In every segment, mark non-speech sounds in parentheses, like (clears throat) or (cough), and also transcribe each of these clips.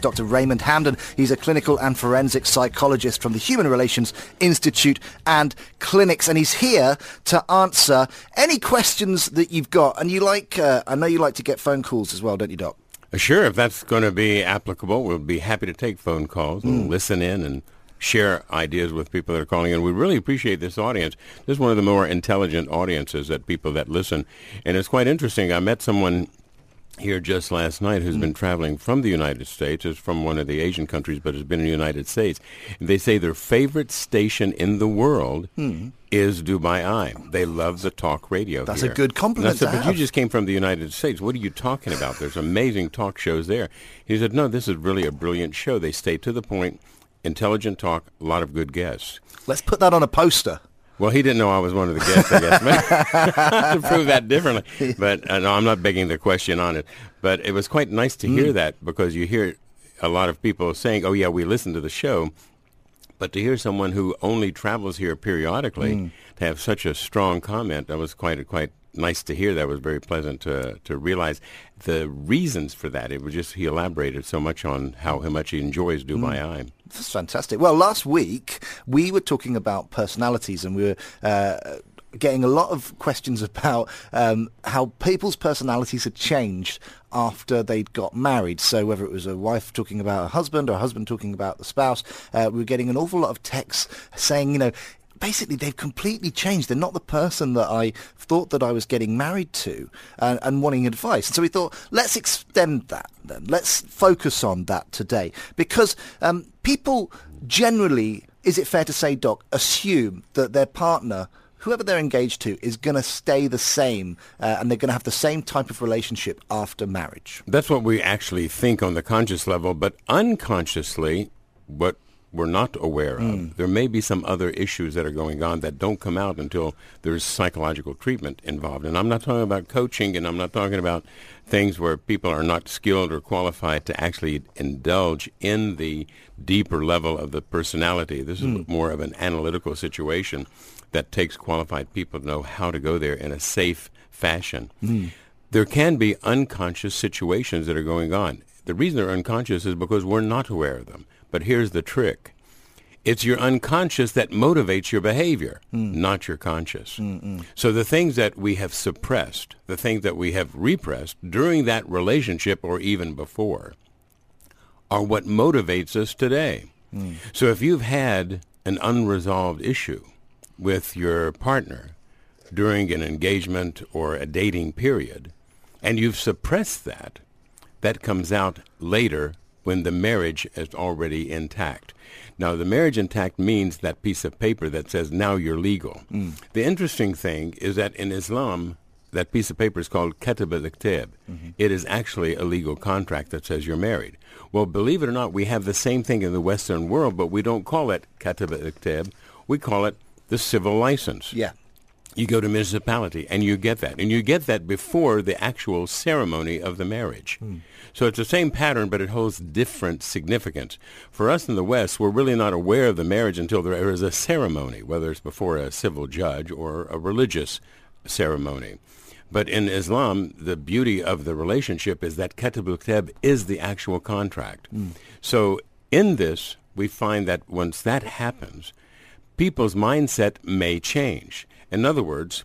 Dr. Raymond Hamden. He's a clinical and forensic psychologist from the Human Relations Institute and Clinics, and he's here to answer any questions that you've got. And you like, uh, I know you like to get phone calls as well, don't you, Doc? Sure, if that's going to be applicable, we'll be happy to take phone calls and Hmm. listen in and share ideas with people that are calling in. We really appreciate this audience. This is one of the more intelligent audiences that people that listen. And it's quite interesting. I met someone here just last night who's been traveling from the United States, is from one of the Asian countries, but has been in the United States. They say their favorite station in the world mm-hmm. is Dubai Eye. They love the talk radio That's a good compliment said, but have." you just came from the United States. What are you talking about? There's amazing talk shows there. He said, no, this is really a brilliant show. They stay to the point, intelligent talk, a lot of good guests. Let's put that on a poster. Well, he didn't know I was one of the guests, I guess, (laughs) (laughs) to prove that differently. But uh, no, I'm not begging the question on it. But it was quite nice to hear that because you hear a lot of people saying, oh, yeah, we listen to the show. But to hear someone who only travels here periodically to have such a strong comment, that was quite quite nice to hear. That was very pleasant to to realize the reasons for that. It was just he elaborated so much on how, how much he enjoys Dubai Eye. That's fantastic. Well, last week we were talking about personalities and we were uh, getting a lot of questions about um, how people's personalities had changed after they'd got married. So whether it was a wife talking about a husband or a husband talking about the spouse, uh, we were getting an awful lot of texts saying, you know, basically they've completely changed. They're not the person that I thought that I was getting married to and, and wanting advice. And so we thought, let's extend that then. Let's focus on that today because um, people generally, is it fair to say, Doc, assume that their partner whoever they're engaged to is going to stay the same uh, and they're going to have the same type of relationship after marriage. That's what we actually think on the conscious level, but unconsciously, what we're not aware of, hmm. there may be some other issues that are going on that don't come out until there's psychological treatment involved. And I'm not talking about coaching, and I'm not talking about things where people are not skilled or qualified to actually indulge in the deeper level of the personality. This is hmm. more of an analytical situation that takes qualified people to know how to go there in a safe fashion. Hmm. There can be unconscious situations that are going on. The reason they're unconscious is because we're not aware of them. But here's the trick. It's your unconscious that motivates your behavior, hmm. not your conscious. Hmm, hmm. So the things that we have suppressed, the things that we have repressed during that relationship or even before, are what motivates us today. So if you've had an unresolved issue with your partner during an engagement or a dating period, and you've suppressed that, that comes out later when the marriage is already intact. Now, the marriage intact means that piece of paper that says now you're legal. Mm. The interesting thing is that in Islam, that piece of paper is called Katb al-Kitab. Mm-hmm. It is actually a legal contract that says you're married. Well, believe it or not, we have the same thing in the Western world, but we don't call it Katb al-Kitab. We call it the civil license. Yeah. You go to municipality and you get that. And you get that before the actual ceremony of the marriage. Hmm. So it's the same pattern, but it holds different significance. For us in the West, we're really not aware of the marriage until there is a ceremony, whether it's before a civil judge or a religious ceremony. But in Islam, the beauty of the relationship is that Kitab is the actual contract. Hmm. So in this, we find that once that happens, people's mindset may change. In other words,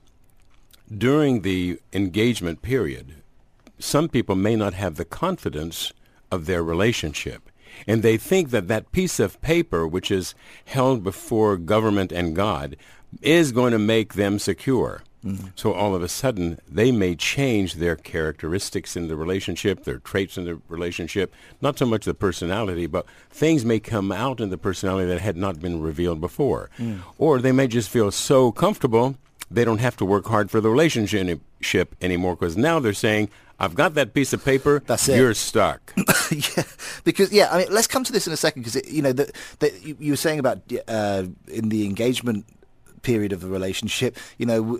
during the engagement period, some people may not have the confidence of their relationship. And they think that that piece of paper, which is held before government and God, is going to make them secure. So all of a sudden, they may change their characteristics in the relationship, their traits in the relationship, not so much the personality, but things may come out in the personality that had not been revealed before. Or they may just feel so comfortable, they don't have to work hard for the relationship anymore because now they're saying, I've got that piece of paper, That's it. you're stuck. (coughs) yeah, because yeah, I mean, let's come to this in a second because you know that that you, you were saying about uh, in the engagement period of the relationship, you know.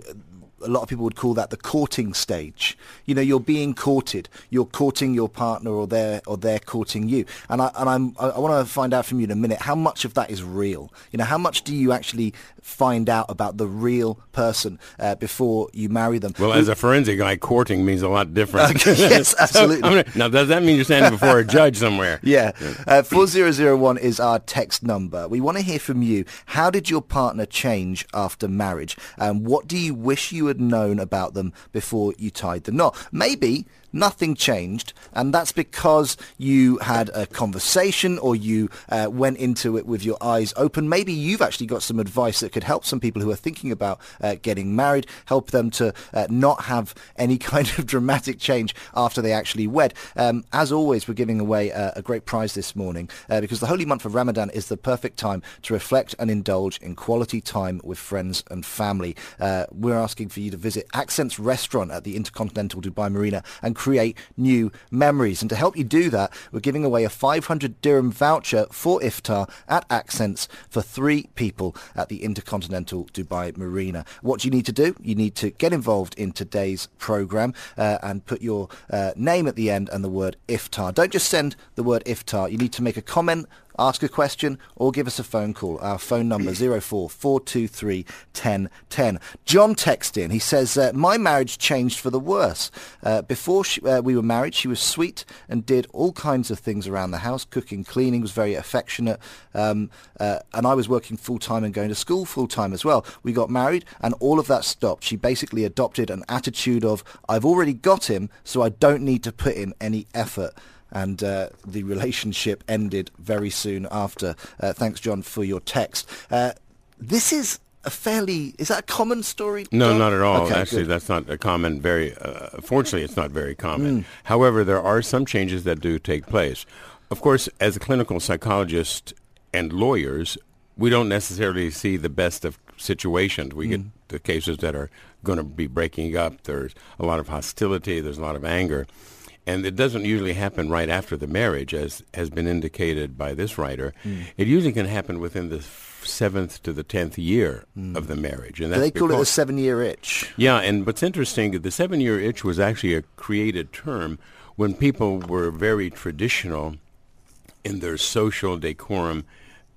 A lot of people would call that the courting stage. You know, you're being courted. You're courting your partner, or they're or they're courting you. And I and I'm I, I want to find out from you in a minute how much of that is real. You know, how much do you actually find out about the real person uh, before you marry them? Well, as a forensic guy, courting means a lot different. (laughs) yes, (laughs) absolutely. So, gonna, now, does that mean you're standing before a judge somewhere? (laughs) Yeah. Uh, 4001 is our text number. We want to hear from you. How did your partner change after marriage? Um, what do you wish you had known about them before you tied the knot? Maybe nothing changed, and that's because you had a conversation or you uh, went into it with your eyes open. Maybe you've actually got some advice that could help some people who are thinking about uh, getting married, help them to uh, not have any (laughs) kind of dramatic change after they actually wed. Um, as always, we're giving away a, great prize this morning uh, because the holy month of Ramadan is the perfect time to reflect and indulge in quality time with friends and family. Uh, we're asking for you to visit Accents Restaurant at the Intercontinental Dubai Marina and create new memories. And to help you do that, we're giving away a 500 dirham voucher for iftar at Accents for three people at the Intercontinental Dubai Marina. What you need to do? You need to get involved in today's program uh, and put your uh, name at the end and the word iftar. Don't just send the word iftar. You need to make a comment ask a question or give us a phone call. Our phone number (clears throat) 04423 1010. John texts in. He says, uh, my marriage changed for the worse. Uh, before she, uh, we were married, she was sweet and did all kinds of things around the house, cooking, cleaning, was very affectionate. Um, uh, and I was working full-time and going to school full-time as well. We got married and all of that stopped. She basically adopted an attitude of, I've already got him, so I don't need to put in any effort and uh, the relationship ended very soon after. Uh, thanks, John, for your text. Uh, this is a fairly is that a common story? No, John? not at all. Okay, Actually, good. that's not a common. Very uh, fortunately, it's not very common. However, there are some changes that do take place. Of course, as a clinical psychologist and lawyers, we don't necessarily see the best of situations. We get the cases that are going to be breaking up. There's a lot of hostility. There's a lot of anger. And it doesn't usually happen right after the marriage, as has been indicated by this writer. Mm. It usually can happen within the seventh to the tenth year mm. of the marriage, and that's they call it a seven-year itch. yeah, and what's interesting, the seven-year itch was actually a created term when people were very traditional in their social decorum,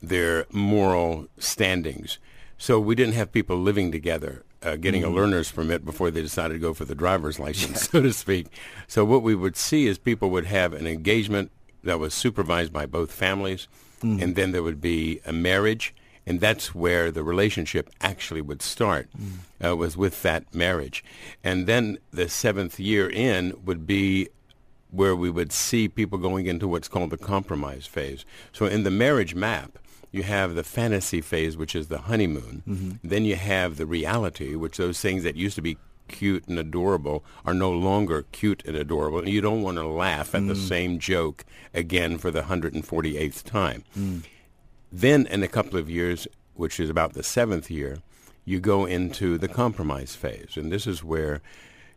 their moral standings. So we didn't have people living together, uh, getting a learner's permit before they decided to go for the driver's (laughs) license, so to speak. So what we would see is people would have an engagement that was supervised by both families, and then there would be a marriage, and that's where the relationship actually would start, uh, was with that marriage. And then the seventh year in would be where we would see people going into what's called the compromise phase. So in the marriage map, you have the fantasy phase, which is the honeymoon. Mm-hmm. Then you have the reality, which those things that used to be cute and adorable are no longer cute and adorable. And you don't want to laugh at the mm. same joke again for the 148th time. Mm. Then in a couple of years, which is about the seventh year, you go into the compromise phase. And this is where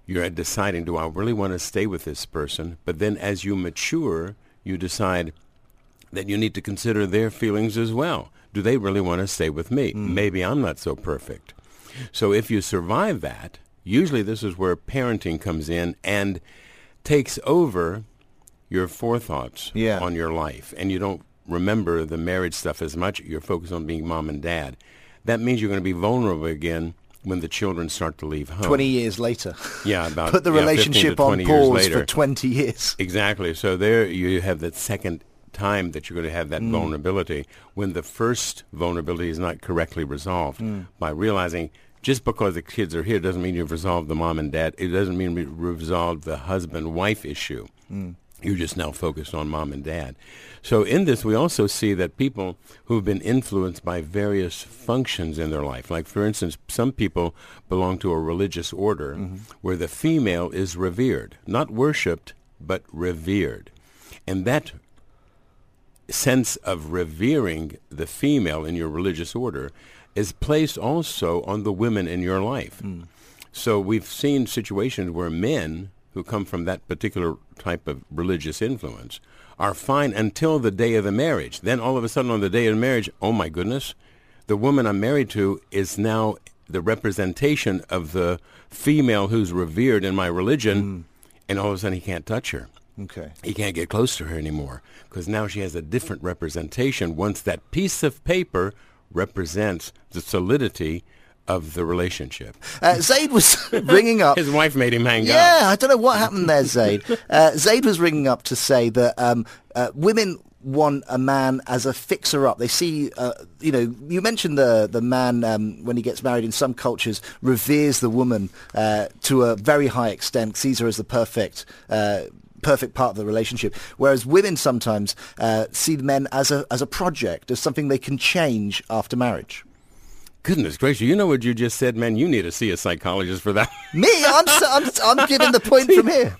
you're deciding, do I really want to stay with this person? But then as you mature, you decide that you need to consider their feelings as well. Do they really want to stay with me? Hmm. Maybe I'm not so perfect. So if you survive that, usually this is where parenting comes in and takes over your forethoughts Yeah. on your life. And you don't remember the marriage stuff as much. You're focused on being mom and dad. That means you're going to be vulnerable again when the children start to leave home. 20 years later. Yeah, about (laughs) Put the yeah, relationship on pause for 20 years. Exactly. So there you have that second time that you're going to have that mm. vulnerability when the first vulnerability is not correctly resolved mm. by realizing just because the kids are here doesn't mean you've resolved the mom and dad. It doesn't mean we've resolved the husband-wife issue. Mm. You're just now focused on mom and dad. So in this, we also see that people who've been influenced by various functions in their life, like for instance, some people belong to a religious order mm-hmm. where the female is revered, not worshipped, but revered. And that sense of revering the female in your religious order is placed also on the women in your life. Hmm. So we've seen situations where men who come from that particular type of religious influence are fine until the day of the marriage. Then all of a sudden on the day of the marriage, oh my goodness, the woman I'm married to is now the representation of the female who's revered in my religion, hmm. and all of a sudden he can't touch her. Okay. He can't get close to her anymore because now she has a different representation once that piece of paper represents the solidity of the relationship. Uh, Zaid was (laughs) ringing up. His wife made him hang up. Yeah, I don't know what happened there, Zaid. (laughs) Uh, Zaid was ringing up to say that um, uh, women want a man as a fixer-up. They see, uh, you know, you mentioned the the man um, when he gets married in some cultures reveres the woman uh, to a very high extent, sees her as the perfect. Uh, perfect part of the relationship whereas women sometimes uh, see the men as a as a project as something they can change after marriage Goodness gracious! You know what you just said, man. You need to see a psychologist for that. me i'm so, I'm, I'm giving the point from here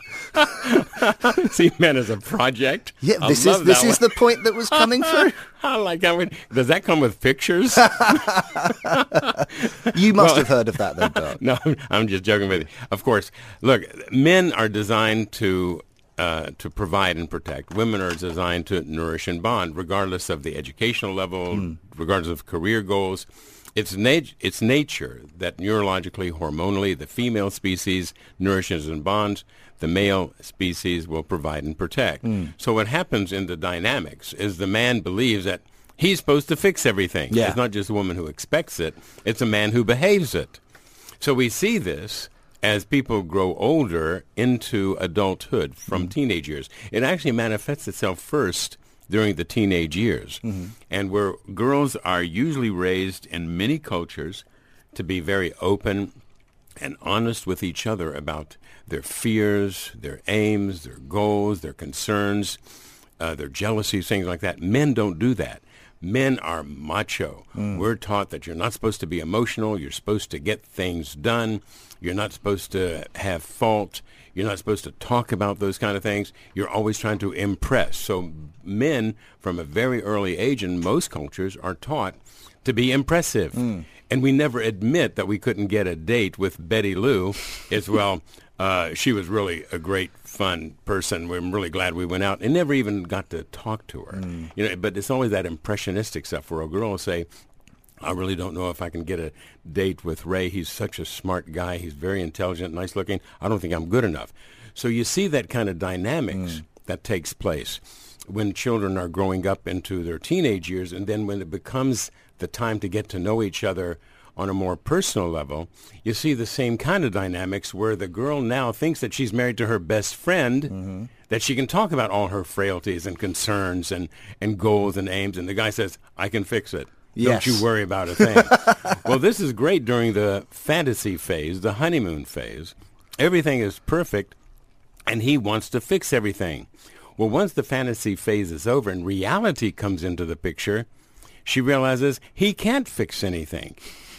(laughs) see men as a project. yeah I this is this that is one. the point that was coming (laughs) through I like that one. Does that come with pictures? (laughs) You must Well- have heard of that, though, no, I'm just joking with you. Of course, look, men are designed to uh, to provide and protect. Women are designed to nourish and bond, regardless of the educational level, regardless of career goals. It's, nat- it's nature that neurologically, hormonally, the female species nourishes and bonds. The male species will provide and protect. So what happens in the dynamics is the man believes that he's supposed to fix everything. Yeah. It's not just a woman who expects it. It's a man who behaves it. So we see this as people grow older into adulthood from mm-hmm. teenage years. It actually manifests itself first during the teenage years. Mm-hmm. And where girls are usually raised in many cultures to be very open and honest with each other about their fears, their aims, their goals, their concerns, uh, their jealousies, things like that. Men don't do that. Men are macho. Mm. We're taught that you're not supposed to be emotional. You're supposed to get things done. You're not supposed to have fault. You're not supposed to talk about those kind of things. You're always trying to impress. So men from a very early age in most cultures are taught to be impressive. And we never admit that we couldn't get a date with Betty Lou as well. (laughs) Uh, she was really a great, fun person. We're really glad we went out and never even got to talk to her. You know, but it's always that impressionistic stuff where a girl will say, I really don't know if I can get a date with Ray. He's such a smart guy. He's very intelligent, nice looking. I don't think I'm good enough. So you see that kind of dynamics hmm. that takes place when children are growing up into their teenage years and then when it becomes the time to get to know each other on a more personal level, you see the same kind of dynamics where the girl now thinks that she's married to her best friend, mm-hmm. that she can talk about all her frailties and concerns and, and goals and aims, and the guy says, I can fix it. Yes. Don't you worry about a thing. (laughs) well, this is great during the fantasy phase, the honeymoon phase. Everything is perfect, and he wants to fix everything. Well, once the fantasy phase is over and reality comes into the picture, she realizes he can't fix anything.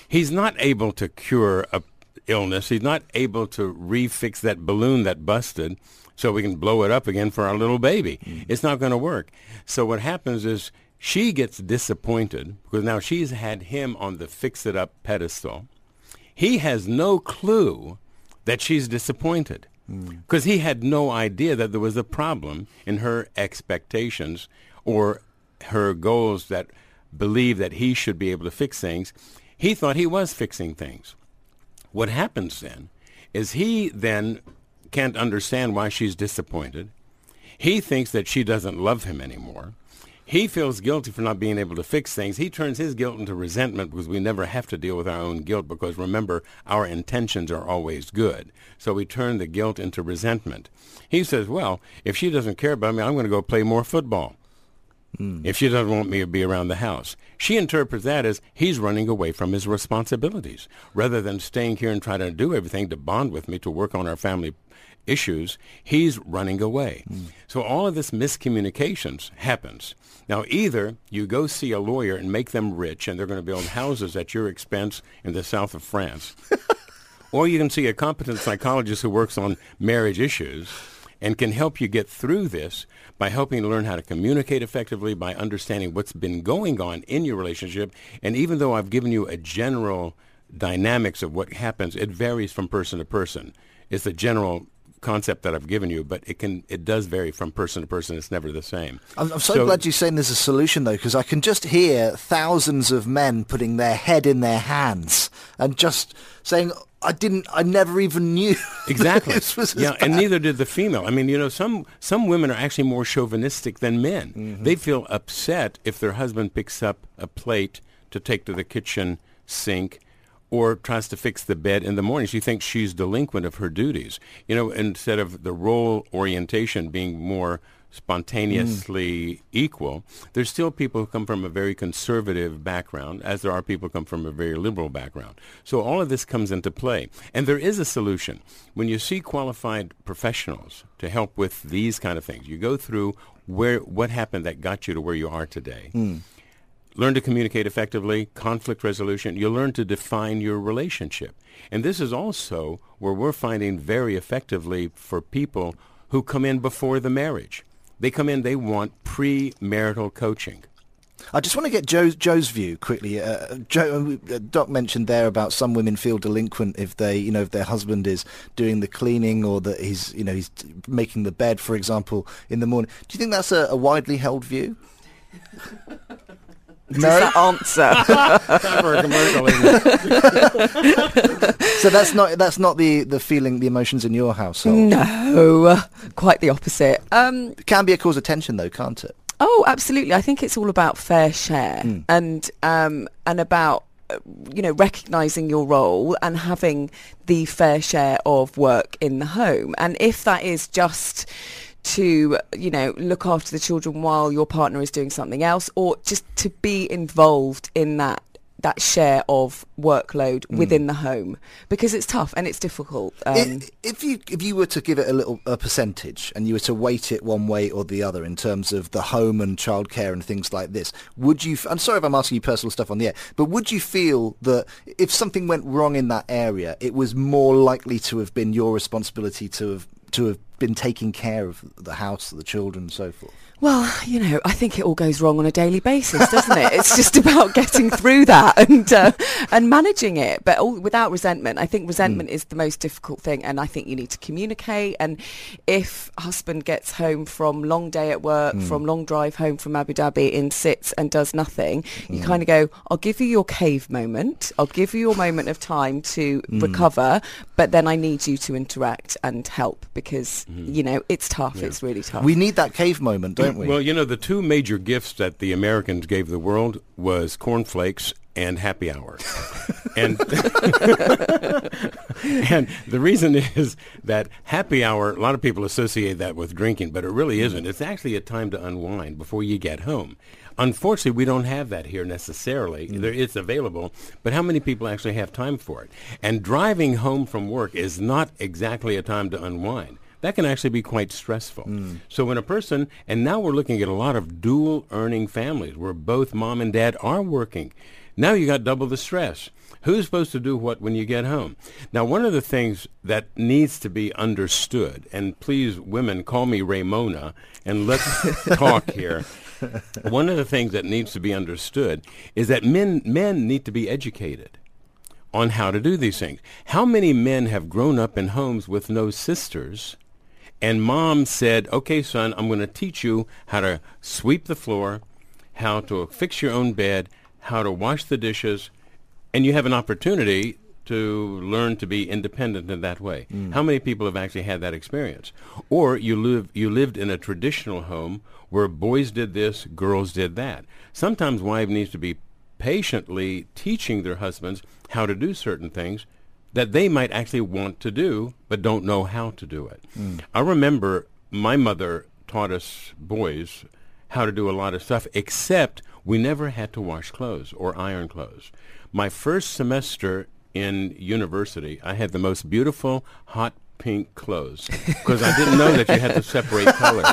He's not able to cure a illness. He's not able to refix that balloon that busted so we can blow it up again for our little baby. Mm-hmm. It's not going to work. So what happens is she gets disappointed because now she's had him on the fix it up pedestal. He has no clue that she's disappointed hmm. because he had no idea that there was a problem in her expectations or her goals that believe that he should be able to fix things. He thought he was fixing things. What happens then is he then can't understand why she's disappointed. He thinks that she doesn't love him anymore. He feels guilty for not being able to fix things. He turns his guilt into resentment because we never have to deal with our own guilt because remember, our intentions are always good. So we turn the guilt into resentment. He says, well, if she doesn't care about me, I'm going to go play more football. Hmm. If she doesn't want me to be around the house. She interprets that as he's running away from his responsibilities. Rather than staying here and trying to do everything to bond with me, to work on our family issues, he's running away. Hmm. So all of this miscommunications happens. Now, either you go see a lawyer and make them rich, and they're going to build houses at your expense in the south of France, (laughs) or you can see a competent psychologist who works on marriage issues and can help you get through this by helping you learn how to communicate effectively, by understanding what's been going on in your relationship. And even though I've given you a general dynamics of what happens, it varies from person to person. It's a general concept that I've given you, but it can it does vary from person to person. It's never the same. I'm, I'm so, glad you're saying there's a solution though, because I can just hear thousands of men putting their head in their hands and just saying, I didn't. I never even knew. (laughs) Exactly. this was as yeah, and neither did the female. I mean, you know, some some women are actually more chauvinistic than men. Mm-hmm. They feel upset if their husband picks up a plate to take to the kitchen sink or tries to fix the bed in the morning. She thinks she's delinquent of her duties. You know, instead of the role orientation being more spontaneously hmm. equal, there's still people who come from a very conservative background, as there are people who come from a very liberal background. So all of this comes into play. And there is a solution. When you see qualified professionals to help with these kind of things, you go through where what happened that got you to where you are today. Hmm. Learn to communicate effectively, conflict resolution. You learn to define your relationship. And this is also where we're finding very effectively for people who come in before the marriage. They come in, they want premarital coaching. I just want to get Joe's, Joe's view quickly. Uh, Joe, uh, Doc mentioned there about some women feel delinquent if they, you know, if their husband is doing the cleaning or that he's, you know, he's making the bed, for example, in the morning. Do you think that's a, a widely held view? (laughs) Does that answer? (laughs) For a commercial. (laughs) So that's not that's not the, the feeling, the emotions in your household. no, quite the opposite. Um, It can be a cause of tension, though, can't it? Oh, absolutely. I think it's all about fair share and um, and about uh, you know recognizing your role and having the fair share of work in the home. And if that is just to you know look after the children while your partner is doing something else, or just to be involved in that that share of workload within the home because it's tough and it's difficult. Um, I- if you if you were to give it a little a percentage and you were to weight it one way or the other in terms of the home and childcare and things like this, would you? I'm sorry if I'm asking you personal stuff on the air, but would you feel that if something went wrong in that area, it was more likely to have been your responsibility to have to have been taking care of the house, the children, and so forth? Well, you know, I think it all goes wrong on a daily basis, doesn't it? It's just about getting through that and uh, and managing it, but all, without resentment. I think resentment hmm. is the most difficult thing, and I think you need to communicate. And if husband gets home from long day at work, hmm. from long drive home from Abu Dhabi, and sits and does nothing, you hmm. kind of go, "I'll give you your cave moment. I'll give you your moment of time to recover, but then I need you to interact and help because Mm-hmm. you know it's tough. It's really tough. We need that cave moment, don't we? Well, you know, the two major gifts that the Americans gave the world was cornflakes and happy hour. (laughs) and (laughs) and the reason is that happy hour, a lot of people associate that with drinking, but it really isn't. It's actually a time to unwind before you get home. Unfortunately, we don't have that here necessarily. Mm. There, it's available, but how many people actually have time for it? And driving home from work is not exactly a time to unwind that can actually be quite stressful. Hmm. So when a person, and now we're looking at a lot of dual earning families where both mom and dad are working. Now you got double the stress. Who's supposed to do what when you get home? Now, one of the things that needs to be understood, and please, women, call me Ramona, and let's (laughs) talk here. One of the things that needs to be understood is that men men need to be educated on how to do these things. How many men have grown up in homes with no sisters and mom said, okay, son, I'm going to teach you how to sweep the floor, how to fix your own bed, how to wash the dishes, and you have an opportunity to learn to be independent in that way. Mm. How many people have actually had that experience? Or you live you lived in a traditional home where boys did this, girls did that. Sometimes wives needs to be patiently teaching their husbands how to do certain things that they might actually want to do but don't know how to do it. Hmm. I remember my mother taught us boys how to do a lot of stuff except we never had to wash clothes or iron clothes. My first semester in university, I had the most beautiful hot pink clothes because I didn't know that you had to separate colors.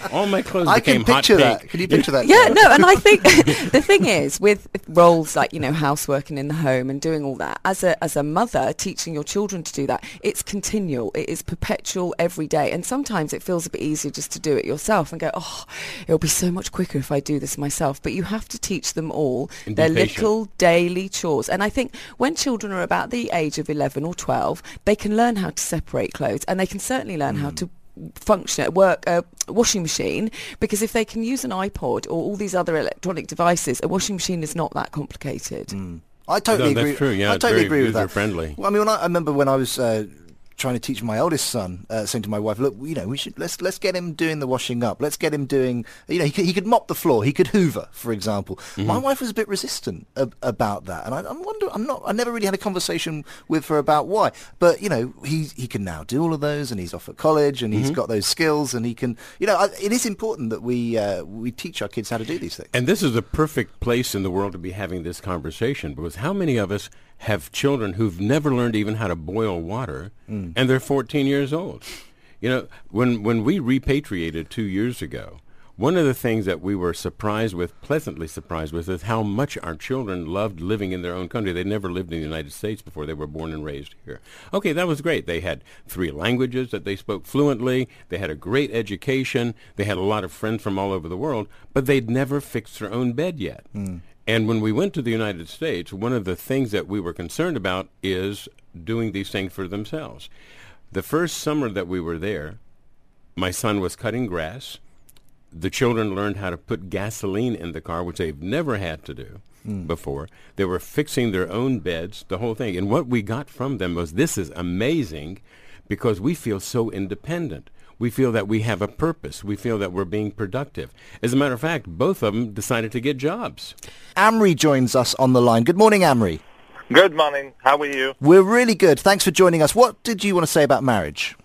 (laughs) All my clothes I became can picture hot that. pink. Can you picture that? Yeah, no, and I think (laughs) (laughs) the thing is with roles like you know housework and in the home and doing all that as a as a mother teaching your children to do that, it's continual, it is perpetual every day, and sometimes it feels a bit easier just to do it yourself and go, oh, it'll be so much quicker if I do this myself. But you have to teach them all And their little daily chores, and I think when children are about the age of eleven or twelve, they can learn how to separate clothes and they can certainly learn how hmm. to function at work a washing machine because if they can use an iPod or all these other electronic devices a washing machine is not that complicated hmm. I totally No, agree. that's true, yeah, I totally very agree with that. user-friendly. Well, I mean, when I, I remember when I was uh, trying to teach my eldest son, uh, saying to my wife, "Look, you know, we should let's let's get him doing the washing up. Let's get him doing, you know, he could, he could mop the floor, he could hoover, for example." Mm-hmm. My wife was a bit resistant ab- about that, and I, I'm wonder, I'm not, I never really had a conversation with her about why. But you know, he he can now do all of those, and he's off at college, and Mm-hmm. he's got those skills, and he can, you know, I, it is important that we uh, we teach our kids how to do these things. And this is a perfect place in the world to be having this conversation because how many of us have children who've never learned even how to boil water hmm. and they're 14 years old? You know, when, when we repatriated two years ago, one of the things that we were surprised with, pleasantly surprised with, is how much our children loved living in their own country. They'd never lived in the United States before. They were born and raised here. Okay, that was great. They had three languages that they spoke fluently. They had a great education. They had a lot of friends from all over the world, but they'd never fixed their own bed yet. Hmm. And when we went to the United States, one of the things that we were concerned about is doing these things for themselves. The first summer that we were there, my son was cutting grass. The children learned how to put gasoline in the car, which they've never had to do hmm. before. They were fixing their own beds, the whole thing. And what we got from them was this is amazing because we feel so independent. We feel that we have a purpose. We feel that we're being productive. As a matter of fact, both of them decided to get jobs. Amri joins us on the line. Good morning, Amri. Good morning. How are you? We're really good. Thanks for joining us. What did you want to say about marriage?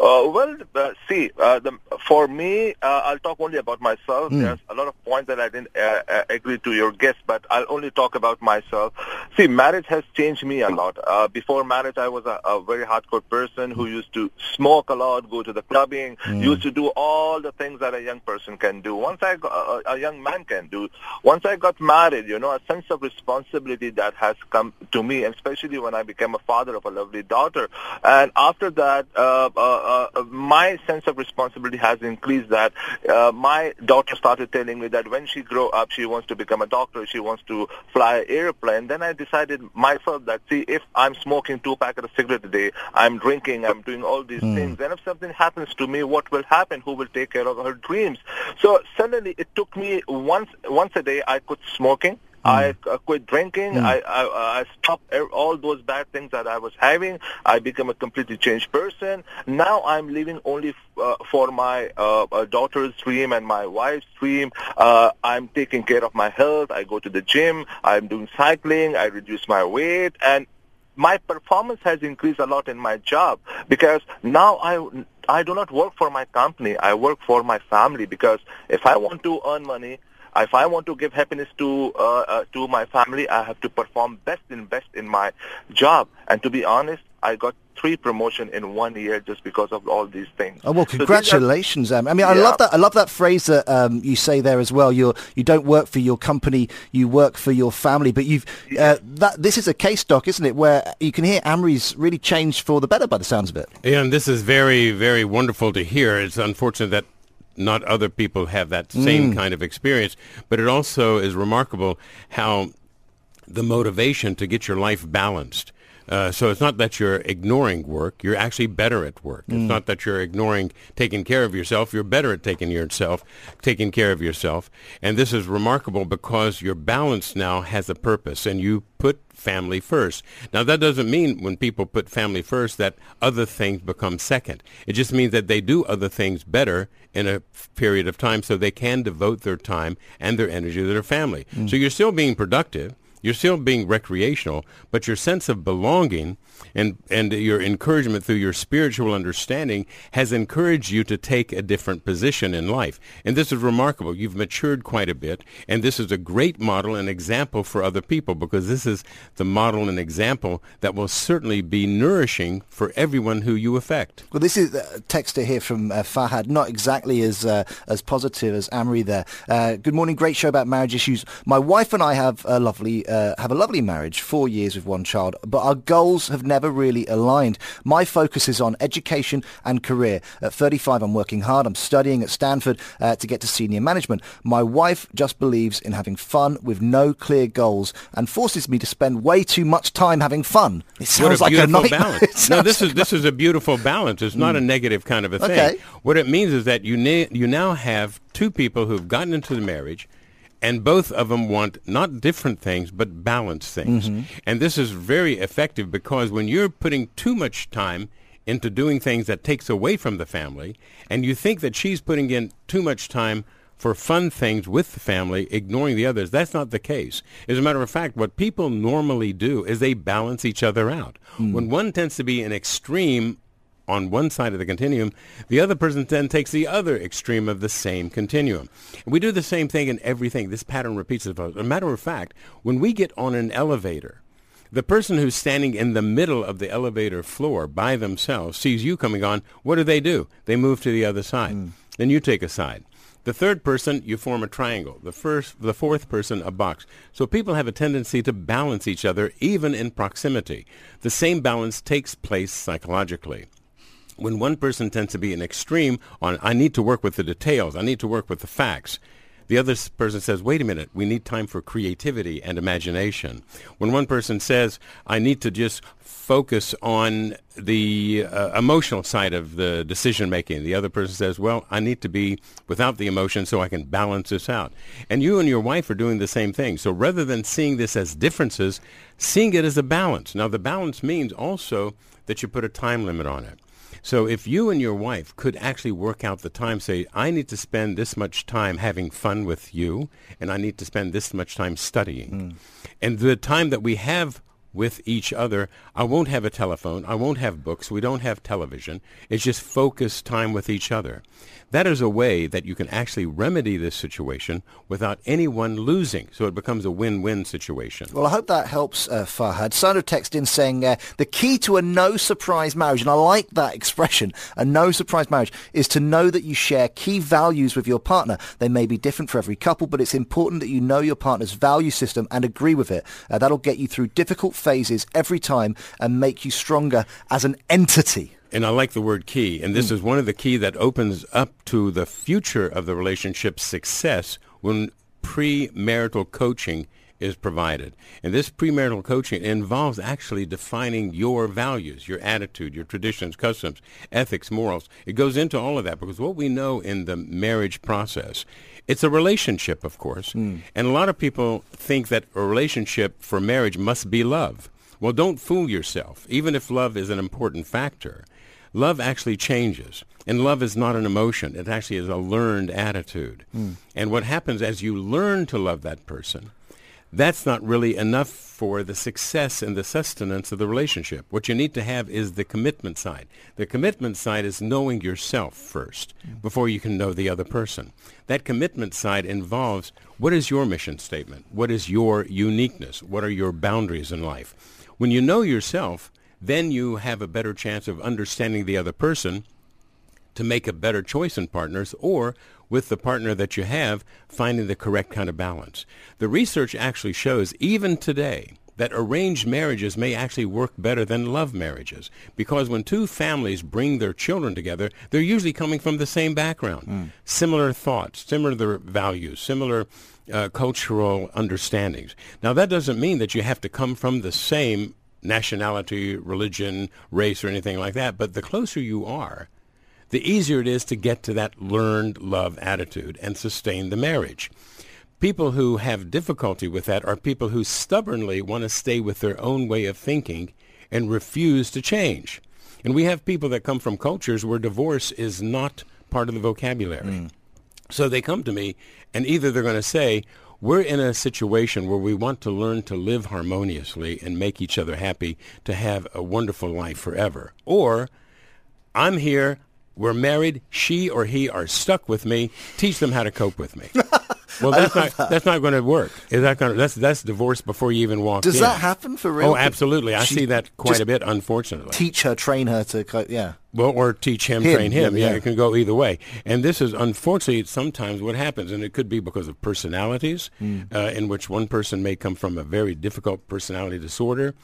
Uh, well, uh, see, uh, the, for me, uh, I'll talk only about myself. There's a lot of points that I didn't uh, uh, agree to your guest, but I'll only talk about myself. See, marriage has changed me a lot. Uh, before marriage, I was a, a very hardcore person who used to smoke a lot, go to the clubbing, used to do all the things that a young person can do. Once I got, a, a young man can do. Once I got married, you know, a sense of responsibility that has come to me, especially when I became a father of a lovely daughter. And after that, uh, uh, uh, Uh, uh, my sense of responsibility has increased that uh, my daughter started telling me that when she grow up, she wants to become a doctor, she wants to fly an airplane. Then I decided myself that, see, if I'm smoking two packets of cigarette a day, I'm drinking, I'm doing all these hmm. things, and if something happens to me, what will happen? Who will take care of her dreams? So suddenly it took me once, once a day, I quit smoking. I uh, quit drinking. I, I I stopped all those bad things that I was having. I became a completely changed person. Now I'm living only f- uh, for my uh, daughter's dream and my wife's dream. Uh, I'm taking care of my health. I go to the gym. I'm doing cycling. I reduce my weight and my performance has increased a lot in my job because now I I do not work for my company. I work for my family because if I want to earn money, if I want to give happiness to uh, uh, to my family, I have to perform best in best in my job. And to be honest, I got three promotion in one year just because of all these things. Oh well, So are- congratulations, Am. I mean, I Yeah. love that. I love that phrase that um, you say there as well. You're you don't work for your company, you work for your family. But you've uh, that this is a case doc, isn't it, where you can hear Amri's really changed for the better by the sounds of it. Yeah, and this is very, very wonderful to hear. It's unfortunate that not other people have that same kind of experience, but it also is remarkable how the motivation to get your life balanced. Uh, so it's not that you're ignoring work; you're actually better at work. It's not that you're ignoring taking care of yourself; you're better at taking yourself, taking care of yourself. And this is remarkable because your balance now has a purpose, and you put family first. Now that doesn't mean when people put family first that other things become second. It just means that they do other things better in a period of time so they can devote their time and their energy to their family. Mm. So you're still being productive. You're still being recreational, but your sense of belonging and, and your encouragement through your spiritual understanding has encouraged you to take a different position in life. And this is remarkable. You've matured quite a bit, and this is a great model and example for other people because this is the model and example that will certainly be nourishing for everyone who you affect. Well, this is a text hear from uh, Fahad, not exactly as uh, as positive as Amri there. Uh, good morning, great show about marriage issues. My wife and I have a lovely uh, have a lovely marriage, four years with one child, but our goals have never really aligned. My focus is on education and career. At 35, I'm working hard. I'm studying at Stanford uh, to get to senior management. My wife just believes in having fun with no clear goals and forces me to spend way too much time having fun. It sounds like a beautiful nightmare. balance. (laughs) No, this is like- this is a beautiful balance. It's not a negative kind of a thing. Okay. What it means is that you na- you now have two people who've gotten into the marriage, and both of them want not different things but balanced things. Mm-hmm. And this is very effective because when you're putting too much time into doing things that takes away from the family, and you think that she's putting in too much time for fun things with the family, ignoring the others. That's not the case. As a matter of fact, what people normally do is they balance each other out. Mm. When one tends to be an extreme on one side of the continuum, the other person then takes the other extreme of the same continuum. And we do the same thing in everything. This pattern repeats itself. As a matter of fact, when we get on an elevator, the person who's standing in the middle of the elevator floor by themselves sees you coming on. What do they do? They move to the other side. Hmm. Then you take a side. The third person, you form a triangle. The first, the fourth person, a box. So people have a tendency to balance each other even in proximity. The same balance takes place psychologically when one person tends to be an extreme on I need to work with the details, I need to work with the facts. The other person says, wait a minute, we need time for creativity and imagination. When one person says, I need to just focus on the uh, emotional side of the decision making, the other person says, well, I need to be without the emotion so I can balance this out. And you and your wife are doing the same thing. So rather than seeing this as differences, seeing it as a balance. Now, the balance means also that you put a time limit on it. So if you and your wife could actually work out the time, say, I need to spend this much time having fun with you, and I need to spend this much time studying. Hmm. And the time that we have with each other, I won't have a telephone, I won't have books, we don't have television. It's just focused time with each other. That is a way that you can actually remedy this situation without anyone losing. So it becomes a win-win situation. Well, I hope that helps, uh, Farhad. Sandra texted in saying uh, the key to a no-surprise marriage, and I like that expression, a no-surprise marriage, is to know that you share key values with your partner. They may be different for every couple, but it's important that you know your partner's value system and agree with it. Uh, that'll get you through difficult phases every time and make you stronger as an entity. And I like the word key. And this hmm. is one of the key that opens up to the future of the relationship's success when premarital coaching is provided. And this premarital coaching involves actually defining your values, your attitude, your traditions, customs, ethics, morals. It goes into all of that because what we know in the marriage process, it's a relationship, of course. Hmm. And a lot of people think that a relationship for marriage must be love. Well, don't fool yourself. Even if love is an important factor, love actually changes. And love is not an emotion. It actually is a learned attitude. Hmm. And what happens as you learn to love that person, that's not really enough for the success and the sustenance of the relationship. What you need to have is the commitment side. The commitment side is knowing yourself first hmm. before you can know the other person. That commitment side involves what is your mission statement? What is your uniqueness? What are your boundaries in life? When you know yourself, then you have a better chance of understanding the other person to make a better choice in partners or with the partner that you have, finding the correct kind of balance. The research actually shows, even today, that arranged marriages may actually work better than love marriages because when two families bring their children together, they're usually coming from the same background, similar thoughts, similar values, similar uh, cultural understandings. Now, that doesn't mean that you have to come from the same nationality, religion, race, or anything like that, but the closer you are, the easier it is to get to that learned love attitude and sustain the marriage. People who have difficulty with that are people who stubbornly want to stay with their own way of thinking and refuse to change. And we have people that come from cultures where divorce is not part of the vocabulary. Mm. So they come to me and either they're going to say, we're in a situation where we want to learn to live harmoniously and make each other happy to have a wonderful life forever. Or I'm here. We're married. She or he are stuck with me. Teach them how to cope with me. (laughs) Well, that's not that. that's not going to work. Is that going to that's that's divorce before you even walk Does in. that happen for real? Oh, absolutely. I She see that quite a bit, unfortunately. Teach her, train her to, co- yeah. Well, or teach him, Him, train him. yeah, Yeah, yeah. it can go either way. And this is unfortunately sometimes what happens, and it could be because of personalities, Mm. uh, in which one person may come from a very difficult personality disorder.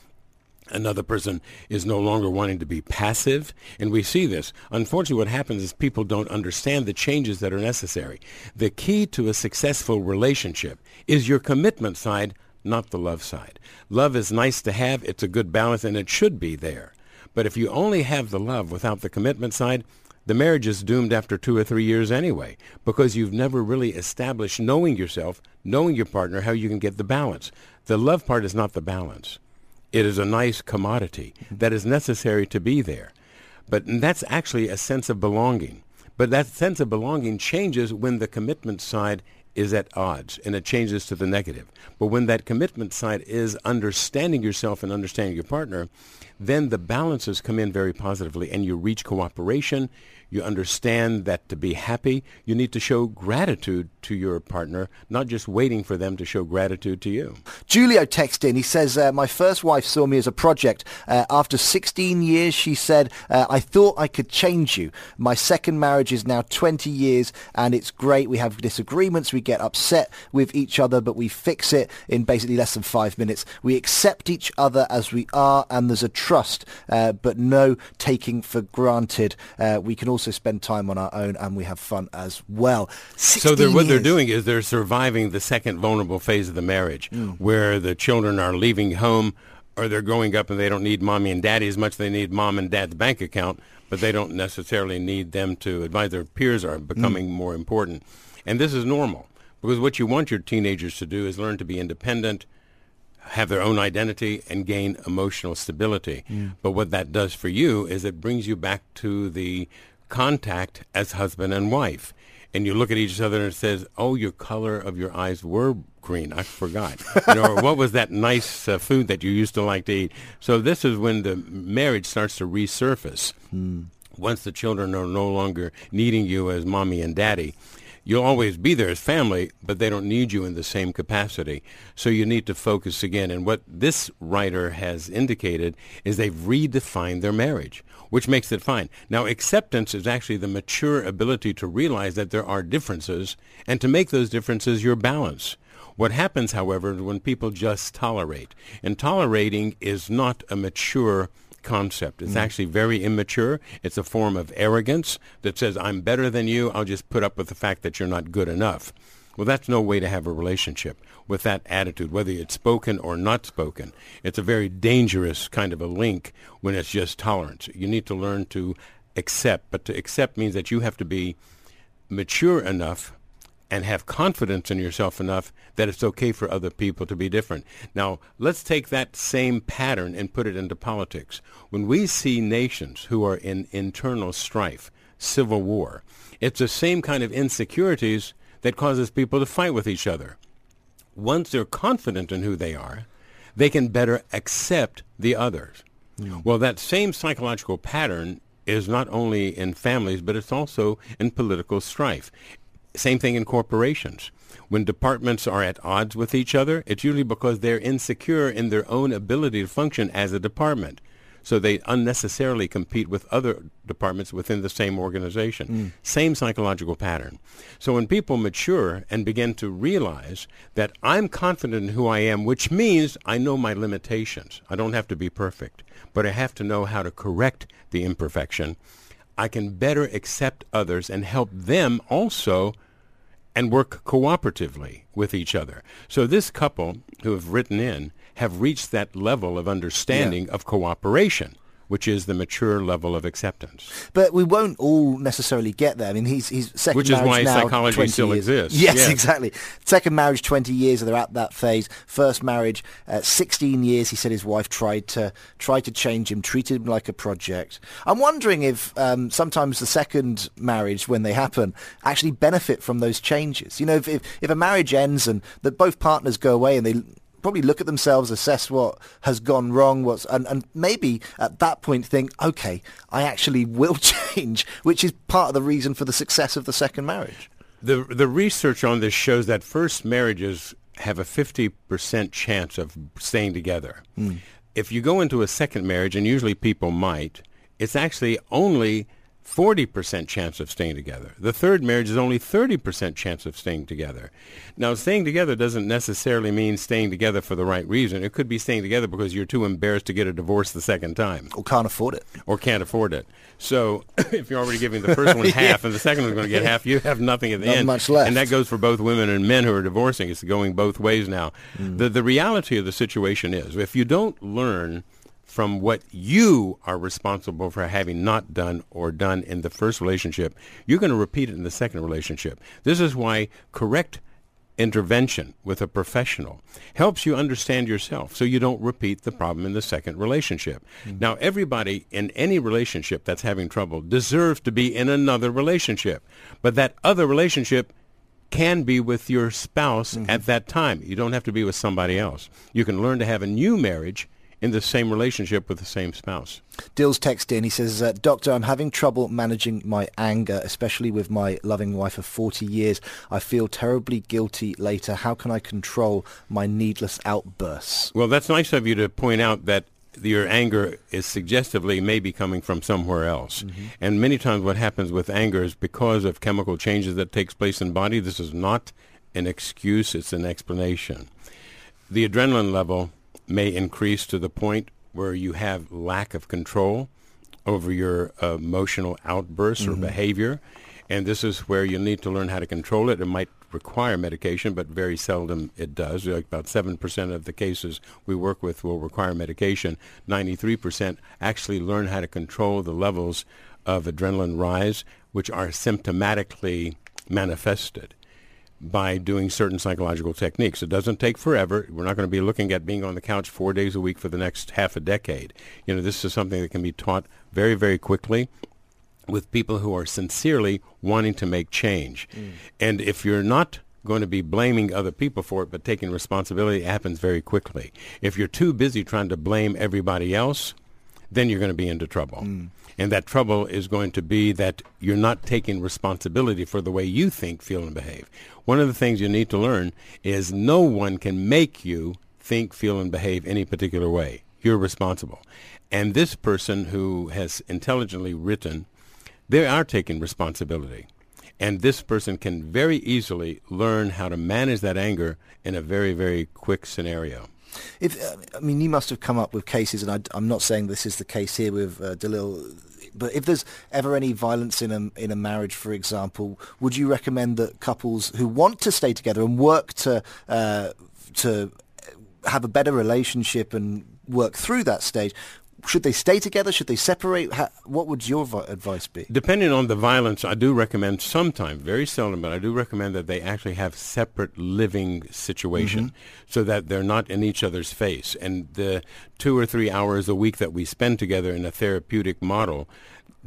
Another person is no longer wanting to be passive, and we see this. Unfortunately, what happens is people don't understand the changes that are necessary. The key to a successful relationship is your commitment side, not the love side. Love is nice to have, it's a good balance, and it should be there. But if you only have the love without the commitment side, the marriage is doomed after two or three years anyway, because you've never really established knowing yourself, knowing your partner, how you can get the balance. The love part is not the balance. It is a nice commodity that is necessary to be there. But that's actually a sense of belonging. But that sense of belonging changes when the commitment side is at odds and it changes to the negative. But when that commitment side is understanding yourself and understanding your partner, then the balances come in very positively and you reach cooperation. You understand that to be happy, you need to show gratitude to your partner, not just waiting for them to show gratitude to you. Julio texted in. He says, uh, my first wife saw me as a project. Uh, after 16 years, she said, uh, I thought I could change you. My second marriage is now 20 years and it's great. We have disagreements. We get upset with each other, but we fix it in basically less than five minutes. We accept each other as we are and there's a trust, uh, but no taking for granted. Uh, we can also spend time on our own and we have fun as well. So they're, what they're doing is they're surviving the second vulnerable phase of the marriage, Mm. where the children are leaving home or they're growing up and they don't need mommy and daddy as much as they need mom and dad's bank account, but they don't necessarily need them to advise. Their peers are becoming Mm. more important. And this is normal because what you want your teenagers to do is learn to be independent, have their own identity and gain emotional stability. But what that does for you is it brings you back to the contact as husband and wife. And you look at each other and it says, "Oh, your color of your eyes were green. I forgot." you know, or what was that nice uh, food that you used to like to eat? So this is when the marriage starts to resurface. Once the children are no longer needing you as mommy and daddy, you'll always be there as family, but they don't need you in the same capacity. So you need to focus again. And what this writer has indicated is they've redefined their marriage, which makes it fine. Now, acceptance is actually the mature ability to realize that there are differences and to make those differences your balance. What happens, however, is when people just tolerate. And tolerating is not a mature concept. It's mm. actually very immature. It's a form of arrogance that says, I'm better than you. I'll just put up with the fact that you're not good enough. Well, that's no way to have a relationship with that attitude, whether it's spoken or not spoken. It's a very dangerous kind of a link when it's just tolerance. You need to learn to accept, but to accept means that you have to be mature enough and have confidence in yourself enough that it's okay for other people to be different. Now, let's take that same pattern and put it into politics. When we see nations who are in internal strife, civil war, it's the same kind of insecurities that causes people to fight with each other. Once they're confident in who they are, they can better accept the others. Well, that same psychological pattern is not only in families, but it's also in political strife. Same thing in corporations. When departments are at odds with each other, it's usually because they're insecure in their own ability to function as a department. So they unnecessarily compete with other departments within the same organization. Hmm. Same psychological pattern. So when people mature and begin to realize that I'm confident in who I am, which means I know my limitations. I don't have to be perfect, but I have to know how to correct the imperfection. I can better accept others and help them also and work cooperatively with each other. So this couple who have written in have reached that level of understanding of cooperation, which is the mature level of acceptance. But we won't all necessarily get there. I mean, he's he's second Which is why now, psychology still years. exists. Yes, Yeah. exactly. Second marriage, 20 years, they're at that phase. First marriage, uh, 16 years. He said his wife tried to tried to change him, treated him like a project. I'm wondering if um, sometimes the second marriage, when they happen, actually benefit from those changes. You know, if if, if a marriage ends and that both partners go away and they probably look at themselves, assess what has gone wrong, what's and, and maybe at that point think, okay, I actually will (laughs) change, which is part of the reason for the success of the second marriage. The the research on this shows that first marriages have a 50% chance of staying together. Mm. If you go into a second marriage, and usually people might, it's actually only 40% chance of staying together. The third marriage is only 30% chance of staying together. Now, staying together doesn't necessarily mean staying together for the right reason. It could be staying together because you're too embarrassed to get a divorce the second time. Or can't afford it. Or can't afford it. So (coughs) if you're already giving the first one (laughs) half yeah. and the second one's going to get half, you have nothing at the Not end. much left. And that goes for both women and men who are divorcing. It's going both ways now. Mm. The, the reality of the situation is if you don't learn – from what you are responsible for having not done or done in the first relationship, you're going to repeat it in the second relationship. This is why correct intervention with a professional helps you understand yourself so you don't repeat the problem in the second relationship. Mm-hmm. Now, everybody in any relationship that's having trouble deserves to be in another relationship, but that other relationship can be with your spouse mm-hmm. at that time. You don't have to be with somebody else. You can learn to have a new marriage in the same relationship with the same spouse. Dalil's text in. He says, uh, Doctor, I'm having trouble managing my anger, especially with my loving wife of 40 years. I feel terribly guilty later. How can I control my needless outbursts? Well, that's nice of you to point out that your anger is suggestively maybe coming from somewhere else. Mm-hmm. And many times what happens with anger is because of chemical changes that takes place in body. This is not an excuse, it's an explanation. The adrenaline level may increase to the point where you have lack of control over your uh, emotional outbursts mm-hmm. or behavior. And this is where you need to learn how to control it. It might require medication, but very seldom it does. Like about 7% of the cases we work with will require medication. 93% actually learn how to control the levels of adrenaline rise, which are symptomatically manifested by doing certain psychological techniques. It doesn't take forever. We're not going to be looking at being on the couch four days a week for the next half a decade. You know, this is something that can be taught very, very quickly with people who are sincerely wanting to make change. Mm. And if you're not going to be blaming other people for it, but taking responsibility, it happens very quickly. If you're too busy trying to blame everybody else, then you're going to be into trouble. Mm. And that trouble is going to be that you're not taking responsibility for the way you think, feel, and behave. One of the things you need to learn is no one can make you think, feel, and behave any particular way. You're responsible. And this person who has intelligently written, they are taking responsibility. And this person can very easily learn how to manage that anger in a very, very quick scenario. If I mean, you must have come up with cases, and I, am not saying this is the case here with uh, but if there's ever any violence in a in a marriage, for example, would you recommend that couples who want to stay together and work to uh, to have a better relationship and work through that stage should they stay together? Should they separate? How, what would your advice be? Depending on the violence, I do recommend sometimes, very seldom, but I do recommend that they actually have separate living situation mm-hmm. so that they're not in each other's face. And the two or three hours a week that we spend together in a therapeutic model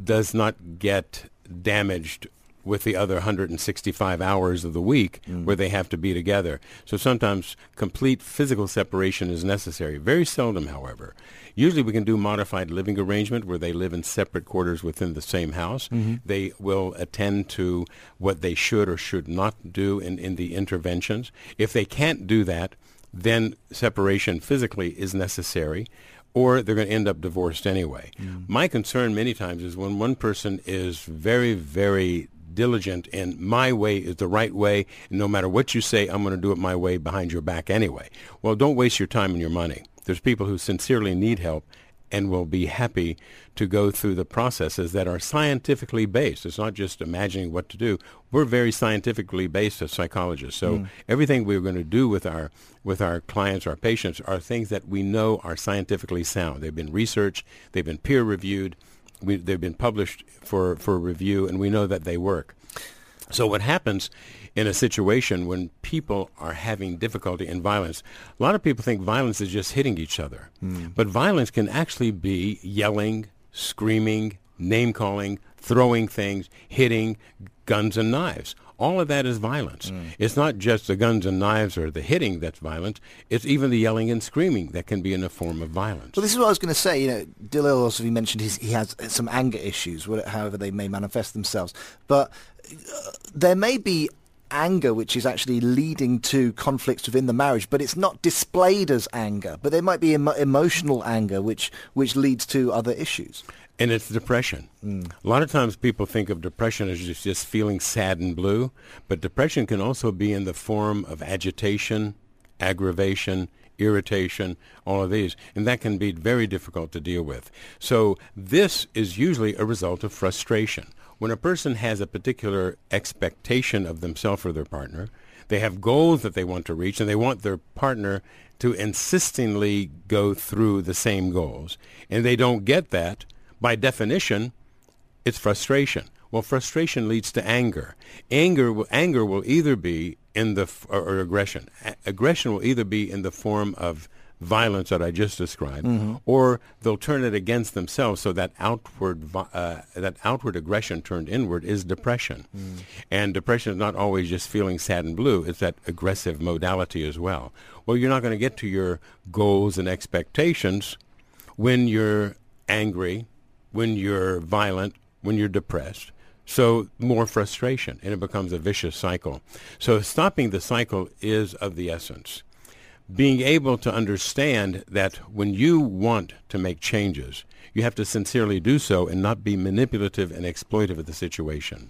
does not get damaged with the other 165 hours of the week mm. where they have to be together. So sometimes complete physical separation is necessary. Very seldom, however. Usually we can do modified living arrangement where they live in separate quarters within the same house. Mm-hmm. They will attend to what they should or should not do in, in the interventions. If they can't do that, then separation physically is necessary or they're going to end up divorced anyway. Mm. My concern many times is when one person is very, very diligent and my way is the right way and no matter what you say i'm going to do it my way behind your back anyway well don't waste your time and your money there's people who sincerely need help and will be happy to go through the processes that are scientifically based. It's not just imagining what to do. We're very scientifically based as psychologists. So mm. everything we're going to do with our with our clients, our patients, are things that we know are scientifically sound. They've been researched, they've been peer reviewed, we, they've been published for, for review, and we know that they work. So what happens in a situation when people are having difficulty in violence. A lot of people think violence is just hitting each other. Mm. But violence can actually be yelling, screaming, name calling, throwing things, hitting, guns and knives. all of that is violence. It's not just the guns and knives or the hitting that's violent. It's even the yelling and screaming that can be in a form of violence. Well, this is what I was going to say. You know, Dalil also mentioned his, he has some anger issues, however they may manifest themselves. But uh, there may be anger which is actually leading to conflicts within the marriage, but it's not displayed as anger. But there might be emo- emotional anger which which leads to other issues. and it's depression. Mm. A lot of times people think of depression as just, just feeling sad and blue, but depression can also be in the form of agitation, aggravation, irritation, all of these, and that can be very difficult to deal with. So this is usually a result of frustration. When a person has a particular expectation of themselves or their partner, they have goals that they want to reach, and they want their partner to insistingly go through the same goals, and they don't get that, by definition, it's frustration. Well, frustration leads to anger. Anger will, anger will either be in the or, or aggression. A- aggression will either be in the form of violence that I just described, or they'll turn it against themselves. So that outward uh, that outward aggression turned inward is depression, and depression is not always just feeling sad and blue. It's that aggressive modality as well. Well, you're not going to get to your goals and expectations when you're angry, when you're violent, when you're depressed. So more frustration, and it becomes a vicious cycle. So stopping the cycle is of the essence. Being able to understand that when you want to make changes, you have to sincerely do so and not be manipulative and exploitive of the situation.